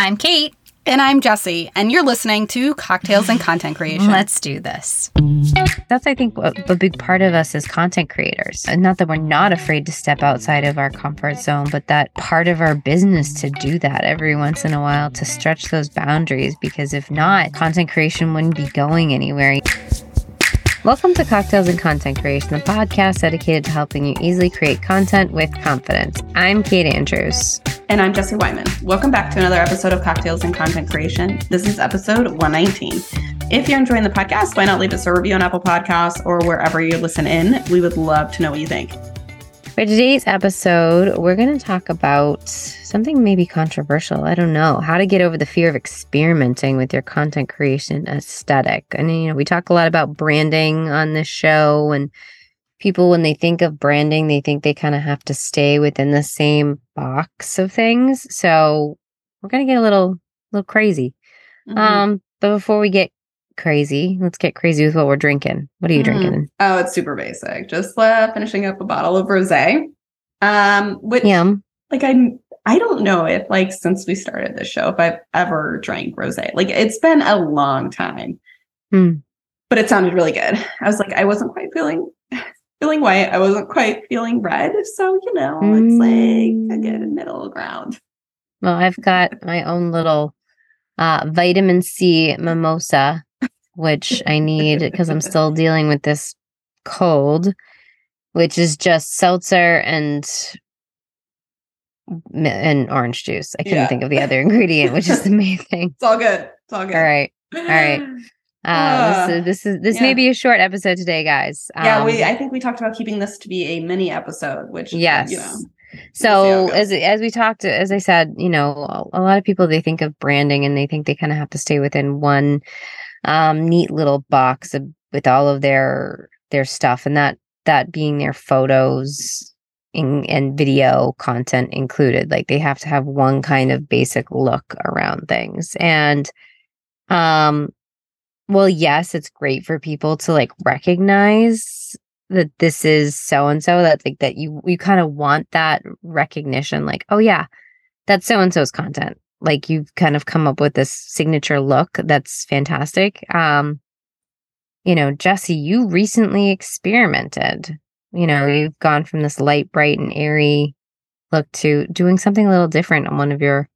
I'm Kate. And I'm Jessie, and you're listening to Cocktails and Content Creation. Let's do this. That's, I think, a, a big part of us as content creators. And not that we're not afraid to step outside of our comfort zone, but that part of our business to do that every once in a while to stretch those boundaries. Because if not, content creation wouldn't be going anywhere. Welcome to Cocktails and Content Creation, the podcast dedicated to helping you easily create content with confidence. I'm Kate Andrews. And I'm Jessie Wyman. Welcome back to another episode of Cocktails and Content Creation. This is episode 119. If you're enjoying the podcast, why not leave us a review on Apple Podcasts or wherever you listen in? We would love to know what you think. For today's episode, we're going to talk about something maybe controversial. I don't know how to get over the fear of experimenting with your content creation aesthetic. And, you know, we talk a lot about branding on this show, and people, when they think of branding, they think they kind of have to stay within the same box of things. So we're going to get a little, little crazy. Mm-hmm. Um, but before we get crazy. Let's get crazy with what we're drinking. What are you mm. drinking? Oh, it's super basic. Just uh, finishing up a bottle of rosé. Um, which Yum. like I I don't know if like since we started the show if I've ever drank rosé. Like it's been a long time. Mm. But it sounded really good. I was like I wasn't quite feeling feeling white. I wasn't quite feeling red. So, you know, mm. it's like a good hmm. middle ground. Well, I've got my own little uh, vitamin C mimosa which I need because I'm still dealing with this cold, which is just seltzer and and orange juice. I couldn't yeah. think of the other ingredient, which is the main thing. It's all good. It's all good. All right. All right. Uh, uh, this, is, this is this yeah. may be a short episode today, guys. Um, yeah, we um, I think we talked about keeping this to be a mini episode, which yes, you know. So we'll as as we talked, as I said, you know, a lot of people they think of branding and they think they kind of have to stay within one um, neat little box of, with all of their their stuff, and that that being their photos in, and video content included. Like they have to have one kind of basic look around things, and um, well, yes, it's great for people to like recognize that this is so and so. That's like that you you kind of want that recognition, like oh yeah, that's so and so's content like you've kind of come up with this signature look that's fantastic. Um, you know, Jessie, you recently experimented. You know, you've gone from this light, bright, and airy look to doing something a little different on one of your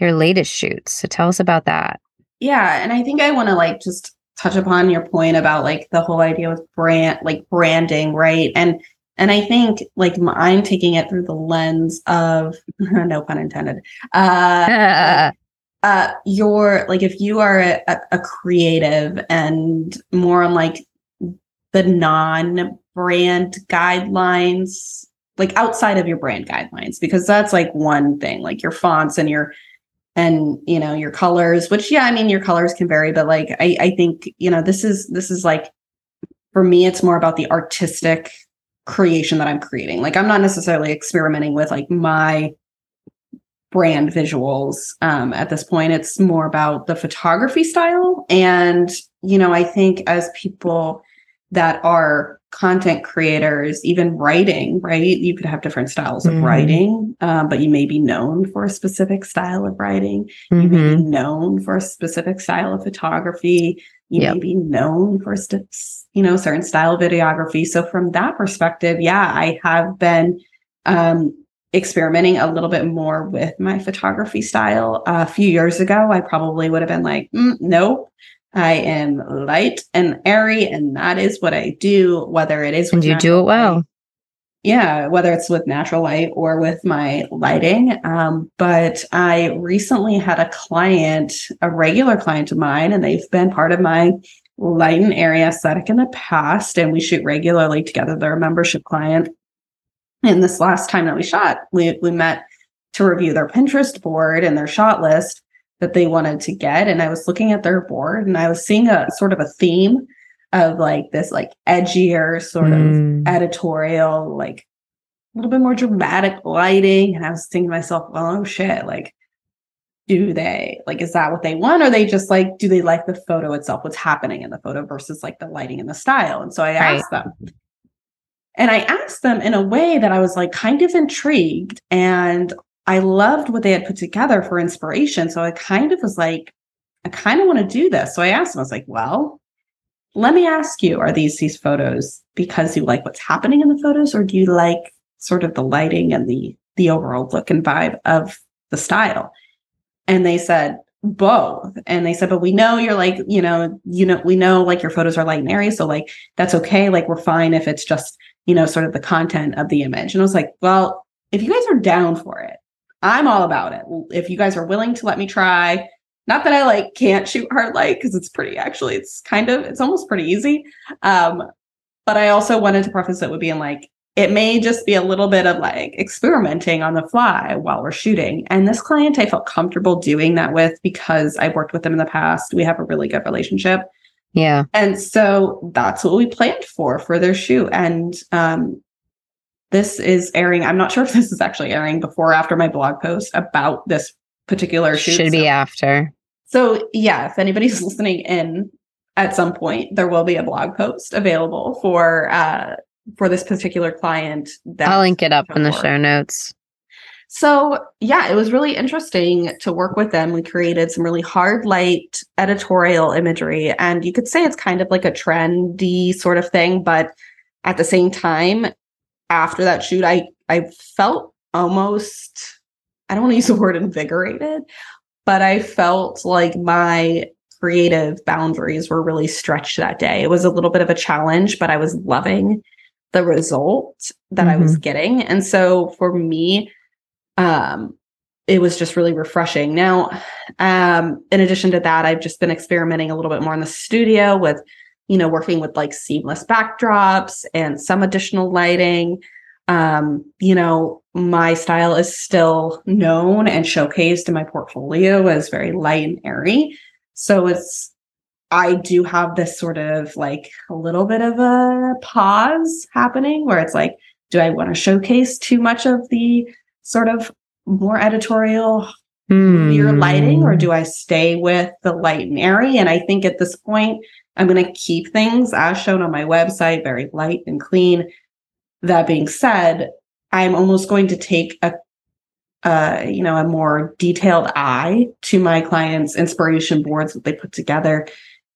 your latest shoots. So tell us about that. Yeah, and I think I want to like just touch upon your point about like the whole idea with brand like branding, right? And and I think like I'm taking it through the lens of no pun intended. Uh, uh, you're like if you are a, a creative and more on like the non-brand guidelines, like outside of your brand guidelines, because that's like one thing, like your fonts and your and you know your colors, which yeah, I mean your colors can vary, but like I I think you know this is this is like for me it's more about the artistic creation that I'm creating. Like I'm not necessarily experimenting with like my brand visuals um, at this point. It's more about the photography style. And, you know, I think as people that are content creators, even writing, right? You could have different styles of mm-hmm. writing, um, but you may be known for a specific style of writing. Mm-hmm. You may be mm-hmm. known for a specific style of photography. You yep. may be known for st- you know certain style of videography. So from that perspective, yeah, I have been um, experimenting a little bit more with my photography style. Uh, a few years ago, I probably would have been like, mm, nope. I am light and airy, and that is what I do. Whether it is, and you do it well. Light, yeah, whether it's with natural light or with my lighting. Um, but I recently had a client, a regular client of mine, and they've been part of my light and airy aesthetic in the past, and we shoot regularly together. They're a membership client. And this last time that we shot, we, we met to review their Pinterest board and their shot list that they wanted to get. And I was looking at their board and I was seeing a sort of a theme of like this like edgier sort mm. of editorial, like a little bit more dramatic lighting. And I was thinking to myself, well, oh shit, like, do they like is that what they want? Or they just like, do they like the photo itself? What's happening in the photo versus like the lighting and the style? And so I right. asked them. And I asked them in a way that I was like kind of intrigued. And I loved what they had put together for inspiration. So I kind of was like, I kind of want to do this. So I asked him, I was like, well, let me ask you, are these these photos because you like what's happening in the photos, or do you like sort of the lighting and the the overall look and vibe of the style? And they said, both. And they said, but we know you're like, you know, you know, we know like your photos are light and airy. So like that's okay. Like we're fine if it's just, you know, sort of the content of the image. And I was like, well, if you guys are down for it, I'm all about it. If you guys are willing to let me try, not that I like can't shoot hard light because it's pretty actually, it's kind of, it's almost pretty easy. Um, but I also wanted to preface it with being like, it may just be a little bit of like experimenting on the fly while we're shooting. And this client I felt comfortable doing that with because I've worked with them in the past. We have a really good relationship. Yeah. And so that's what we planned for for their shoot. And um, this is airing. I'm not sure if this is actually airing before or after my blog post about this particular shoot. Should be so, after. So yeah, if anybody's listening in at some point, there will be a blog post available for uh, for this particular client. That I'll link it up in the show notes. So, yeah, it was really interesting to work with them. We created some really hard light editorial imagery, and you could say it's kind of like a trendy sort of thing, but at the same time, after that shoot, I I felt almost I don't want to use the word invigorated, but I felt like my creative boundaries were really stretched that day. It was a little bit of a challenge, but I was loving the result that mm-hmm. I was mm-hmm. getting. And so for me, um, it was just really refreshing. Now, um, in addition to that, I've just been experimenting a little bit more in the studio with, you know, working with like seamless backdrops and some additional lighting. Um, you know, my style is still known and showcased in my portfolio as very light and airy. So it's I do have this sort of like a little bit of a pause happening where it's like, do I want to showcase too much of the sort of more editorial mm. lighting or do I stay with the light and airy? And I think at this point, I'm going to keep things as shown on my website, very light and clean. That being said, I'm almost going to take a uh, you know, a more detailed eye to my clients' inspiration boards that they put together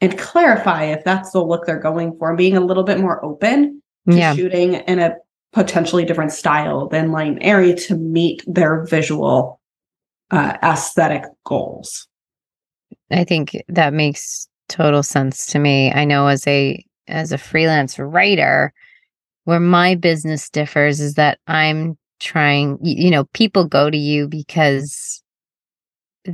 and clarify if that's the look they're going for and being a little bit more open to yeah. shooting in a potentially different style than light and airy to meet their visual uh, aesthetic goals. I think that makes total sense to me. I know as a as a freelance writer, where my business differs is that I'm trying, you know, people go to you because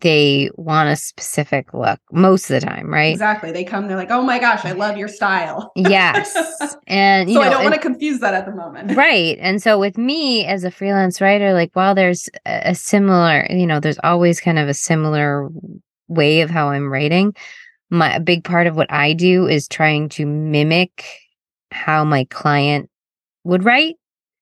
they want a specific look most of the time, right? Exactly. They come, they're like, oh my gosh, I love your style. yes. And, you so know, I don't want to confuse that at the moment. Right. And so with me as a freelance writer, like while there's a similar, you know, there's always kind of a similar way of how I'm writing. My a big part of what I do is trying to mimic how my client would write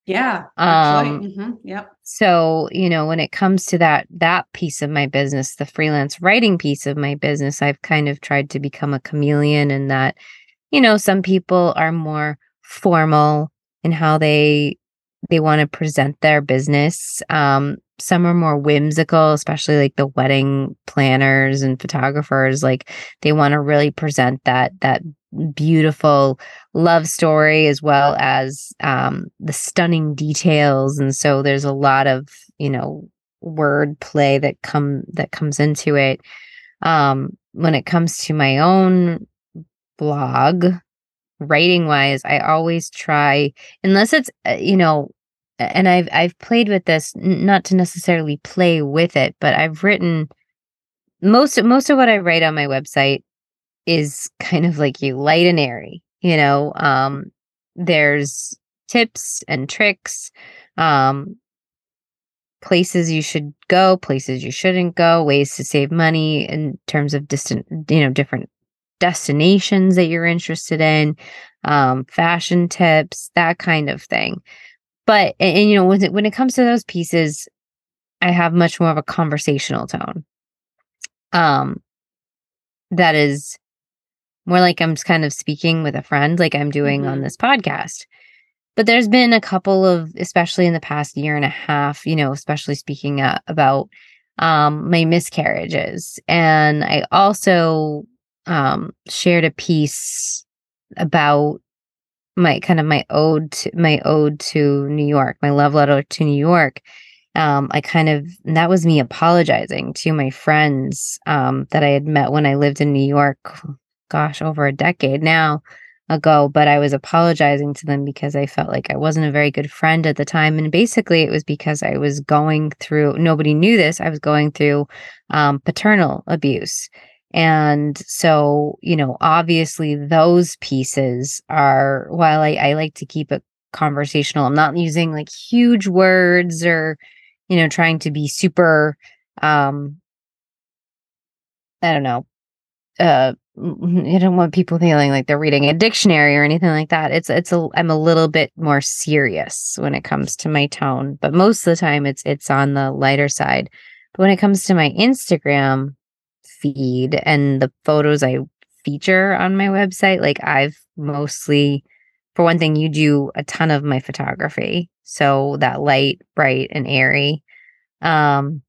yeah. Um, mm-hmm, yep. So, you know, when it comes to that that piece of my business, the freelance writing piece of my business, I've kind of tried to become a chameleon in that, you know, some people are more formal in how they they want to present their business. Um, some are more whimsical, especially like the wedding planners and photographers. Like they want to really present that that beautiful love story as well as um, the stunning details and so there's a lot of you know word play that come that comes into it. Um, when it comes to my own blog writing wise i always try unless it's uh, you know and i've i've played with this not to necessarily play with it but i've written most most of what i write on my website is kind of like you light and airy you know um there's tips and tricks um places you should go places you shouldn't go ways to save money in terms of distant you know different destinations that you're interested in um fashion tips that kind of thing. But and, and you know when it, when it comes to those pieces i have much more of a conversational tone um that is more like I'm just kind of speaking with a friend, like I'm doing mm-hmm. on this podcast. but there's been a couple of especially in the past year and a half you know especially speaking uh, about um my miscarriages and i also um shared a piece about my kind of my ode to my ode to new york my love letter to new york um, I kind of that was me apologizing to my friends um, that I had met when I lived in New York, gosh, over a decade now ago. But I was apologizing to them because I felt like I wasn't a very good friend at the time, and basically it was because I was going through. Nobody knew this. I was going through um, paternal abuse. And so, you know, obviously those pieces are, while I, I like to keep it conversational, I'm not using like huge words or, you know, trying to be super um I don't know. Uh I don't want people feeling like they're reading a dictionary or anything like that. It's it's a I'm a little bit more serious when it comes to my tone, but most of the time it's it's on the lighter side. But when it comes to my Instagram feed and the photos I feature on my website, like I've mostly for one thing, you do a ton of my photography. So that light, bright, and airy. Um,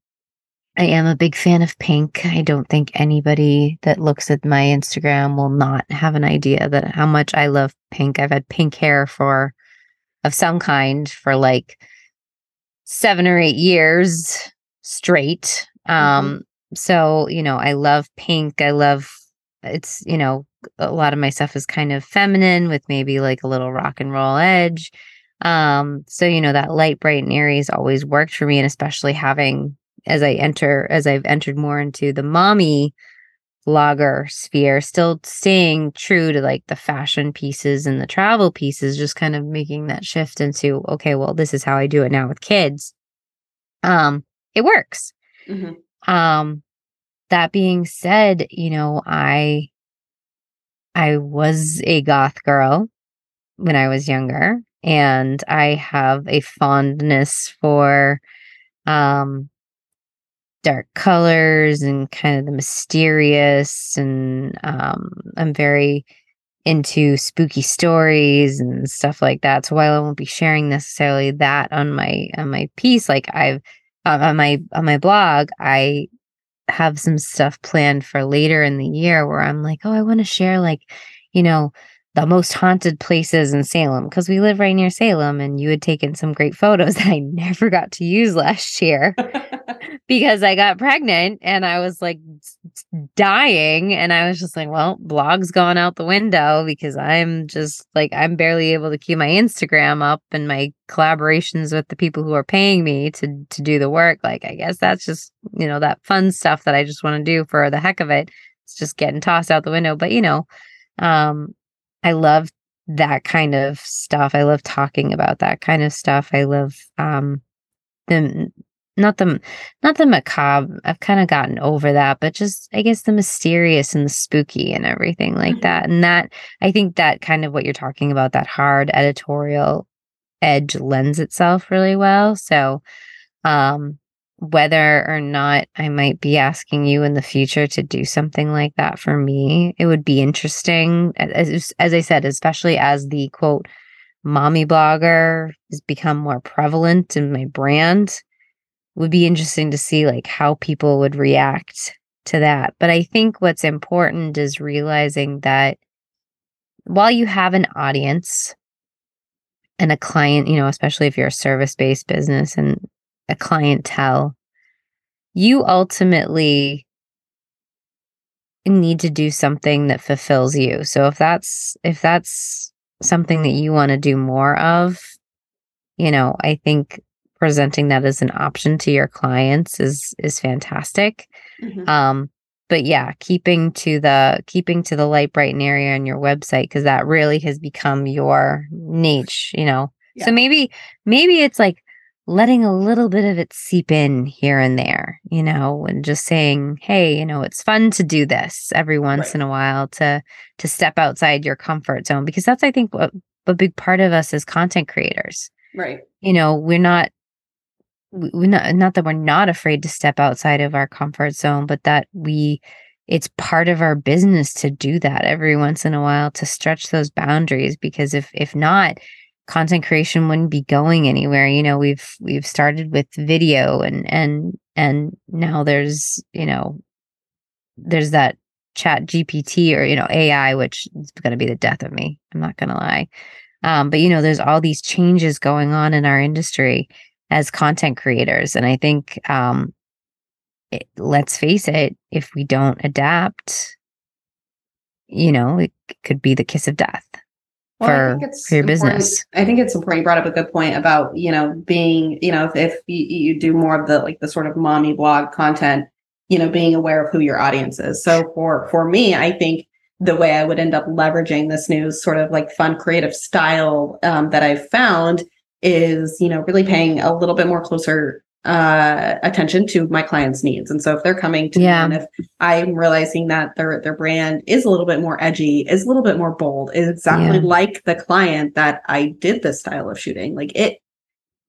I am a big fan of pink. I don't think anybody that looks at my Instagram will not have an idea that how much I love pink. I've had pink hair for of some kind for like seven or eight years straight. Um, mm-hmm. so you know, I love pink. I love it's, you know, a lot of my stuff is kind of feminine with maybe like a little rock and roll edge. Um, so you know that light, bright, and airy has always worked for me, and especially having as I enter, as I've entered more into the mommy blogger sphere, still staying true to like the fashion pieces and the travel pieces, just kind of making that shift into okay, well, this is how I do it now with kids. Um, it works. Mm-hmm. Um, that being said, you know, I I was a goth girl when I was younger and I have a fondness for um dark colors and kind of the mysterious and um I'm very into spooky stories and stuff like that. So while I won't be sharing necessarily that on my on my piece, like I've um, on my on my blog, I have some stuff planned for later in the year where I'm like, oh, I want to share like, you know, the most haunted places in Salem because we live right near Salem and you had taken some great photos that I never got to use last year because I got pregnant and I was like dying and I was just like, well, blog's gone out the window because I'm just like I'm barely able to keep my Instagram up and my collaborations with the people who are paying me to to do the work. Like I guess that's just, you know, that fun stuff that I just want to do for the heck of it. It's just getting tossed out the window, but you know, um I love that kind of stuff. I love talking about that kind of stuff. I love um the not the not the macabre. I've kind of gotten over that, but just I guess the mysterious and the spooky and everything like mm-hmm. that. And that I think that kind of what you're talking about, that hard editorial edge lends itself really well. So um whether or not I might be asking you in the future to do something like that for me. It would be interesting, as, as I said, especially as the quote, mommy blogger has become more prevalent in my brand. Would be interesting to see like how people would react to that. But I think what's important is realizing that while you have an audience and a client, you know, especially if you're a service based business and a clientele, you ultimately need to do something that fulfills you. So if that's if that's something that you want to do more of, you know, I think presenting that as an option to your clients is is fantastic. Mm-hmm. Um but yeah, keeping to the keeping to the light bright and area on your website because that really has become your niche, you know. Yeah. So maybe maybe it's like letting a little bit of it seep in here and there, you know, and just saying, "Hey, you know, it's fun to do this every once right. in a while to to step outside your comfort zone because that's I think what a big part of us as content creators. Right. You know, we're not we're not not that we're not afraid to step outside of our comfort zone, but that we it's part of our business to do that every once in a while to stretch those boundaries because if if not content creation wouldn't be going anywhere. You know, we've we've started with video and and and now there's, you know, there's that chat GPT or, you know, AI, which is going to be the death of me. I'm not going to lie. Um, but, you know, there's all these changes going on in our industry as content creators. And I think, um, it, let's face it, if we don't adapt, you know, it could be the kiss of death. Well, for, for your business. I think it's important. You brought up a good point about, you know, being, you know, if, if you, you do more of the like the sort of mommy blog content, you know, being aware of who your audience is. So for for me, I think the way I would end up leveraging this new sort of like fun creative style um, that I've found is, you know, really paying a little bit more closer uh, attention to my clients' needs. And so if they're coming to yeah. me and if I'm realizing that their their brand is a little bit more edgy, is a little bit more bold, is exactly yeah. like the client that I did this style of shooting, like it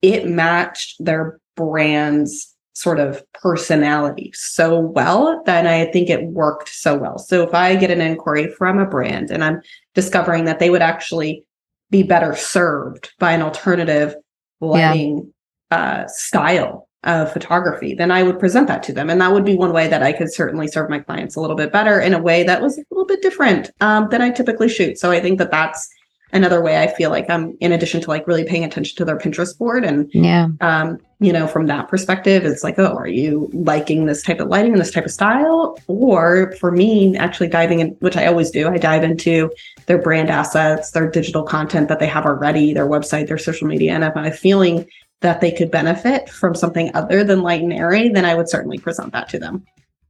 it matched their brand's sort of personality so well that I think it worked so well. So if I get an inquiry from a brand and I'm discovering that they would actually be better served by an alternative lighting uh, style of photography, then I would present that to them. And that would be one way that I could certainly serve my clients a little bit better in a way that was a little bit different um, than I typically shoot. So I think that that's another way I feel like I'm in addition to like really paying attention to their Pinterest board and yeah um you know from that perspective it's like oh are you liking this type of lighting and this type of style or for me actually diving in which I always do I dive into their brand assets their digital content that they have already their website their social media and if I'm feeling that they could benefit from something other than light and airy, then I would certainly present that to them.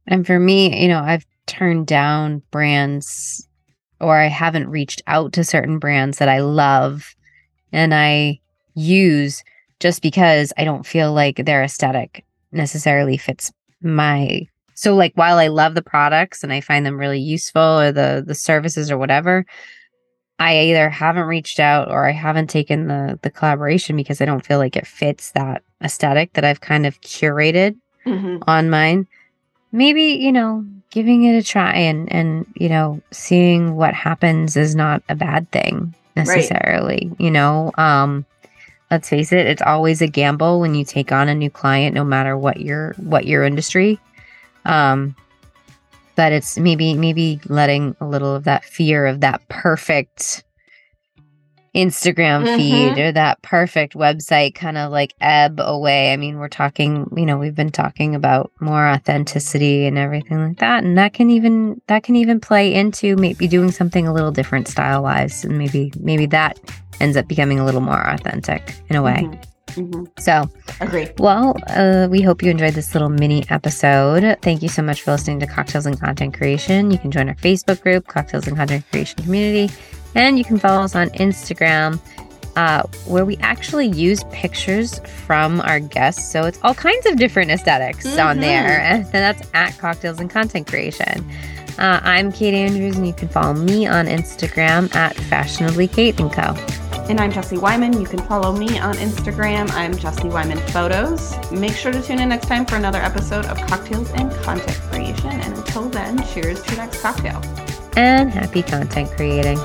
And for me, you know, I've turned down brands or I haven't reached out to certain brands that I love and I use just because I don't feel like their aesthetic necessarily fits my so like while I love the products and I find them really useful or the the services or whatever, I either haven't reached out or I haven't taken the the collaboration because I don't feel like it fits that aesthetic that I've kind of curated mm-hmm. on mine. Maybe, you know, giving it a try and and you know, seeing what happens is not a bad thing necessarily, right. you know. Um let's face it, it's always a gamble when you take on a new client no matter what your what your industry. Um but it's maybe maybe letting a little of that fear of that perfect Instagram mm-hmm. feed or that perfect website kind of like ebb away. I mean, we're talking, you know, we've been talking about more authenticity and everything like that. And that can even that can even play into maybe doing something a little different style wise. And maybe maybe that ends up becoming a little more authentic in a way. Mm-hmm. Mm-hmm. So, agree. Well, uh, we hope you enjoyed this little mini episode. Thank you so much for listening to Cocktails and Content Creation. You can join our Facebook group, Cocktails and Content Creation Community, and you can follow us on Instagram. Uh, where we actually use pictures from our guests. So it's all kinds of different esthetics mm-hmm. on there. And that's at Cocktails and Content Creation. Uh, I'm Kate Andrews, and you can follow me on Instagram at Fashionably Kate and Co. And I'm Jessie Wyman. You can follow me on Instagram. I'm Jessie Wyman Photos. Make sure to tune in next time for another episode of Cocktails and Content Creation. And until then, cheers to your next cocktail. And happy content creating.